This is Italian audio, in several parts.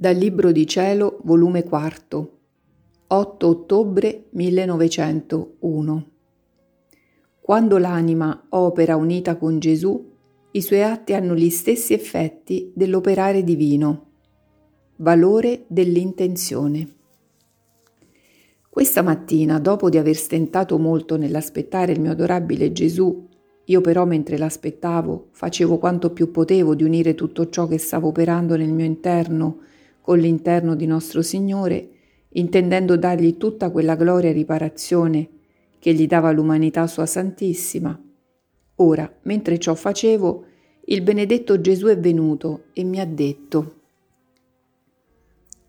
Dal Libro di Cielo, volume 4, 8 ottobre 1901. Quando l'anima opera unita con Gesù, i suoi atti hanno gli stessi effetti dell'operare divino. Valore dell'intenzione. Questa mattina, dopo di aver stentato molto nell'aspettare il mio adorabile Gesù, io però mentre l'aspettavo facevo quanto più potevo di unire tutto ciò che stavo operando nel mio interno con l'interno di nostro Signore, intendendo dargli tutta quella gloria e riparazione che gli dava l'umanità sua santissima. Ora, mentre ciò facevo, il benedetto Gesù è venuto e mi ha detto,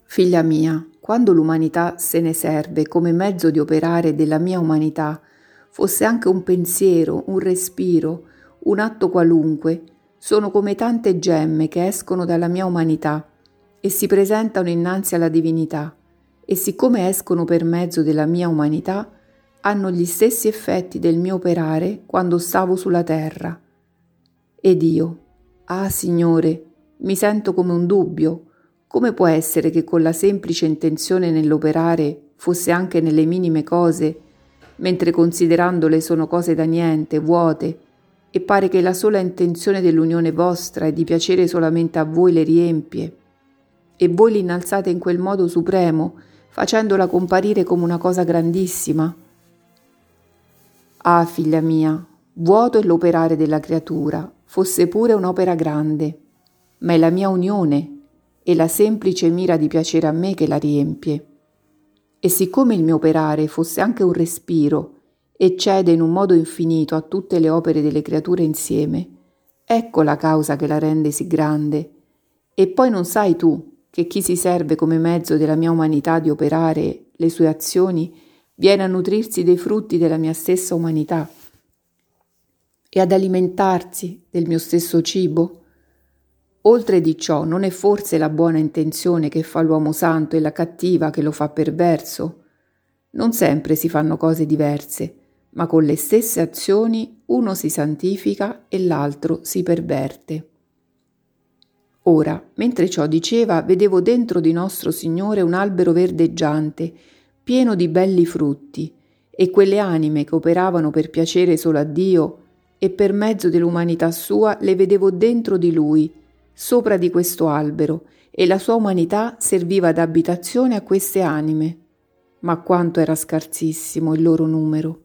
Figlia mia, quando l'umanità se ne serve come mezzo di operare della mia umanità, fosse anche un pensiero, un respiro, un atto qualunque, sono come tante gemme che escono dalla mia umanità e si presentano innanzi alla divinità e siccome escono per mezzo della mia umanità, hanno gli stessi effetti del mio operare quando stavo sulla terra. Ed io, ah Signore, mi sento come un dubbio, come può essere che con la semplice intenzione nell'operare fosse anche nelle minime cose, mentre considerandole sono cose da niente, vuote, e pare che la sola intenzione dell'unione vostra è di piacere solamente a voi le riempie, e voi l'innalzate in quel modo supremo, facendola comparire come una cosa grandissima? Ah, figlia mia, vuoto è l'operare della creatura, fosse pure un'opera grande, ma è la mia unione e la semplice mira di piacere a me che la riempie. E siccome il mio operare fosse anche un respiro e cede in un modo infinito a tutte le opere delle creature insieme, ecco la causa che la rende sì grande. E poi non sai tu che chi si serve come mezzo della mia umanità di operare le sue azioni viene a nutrirsi dei frutti della mia stessa umanità e ad alimentarsi del mio stesso cibo? Oltre di ciò, non è forse la buona intenzione che fa l'uomo santo e la cattiva che lo fa perverso? Non sempre si fanno cose diverse, ma con le stesse azioni uno si santifica e l'altro si perverte. Ora, mentre ciò diceva, vedevo dentro di nostro Signore un albero verdeggiante, pieno di belli frutti, e quelle anime che operavano per piacere solo a Dio, e per mezzo dell'umanità sua le vedevo dentro di Lui, sopra di questo albero, e la sua umanità serviva d'abitazione a queste anime. Ma quanto era scarsissimo il loro numero.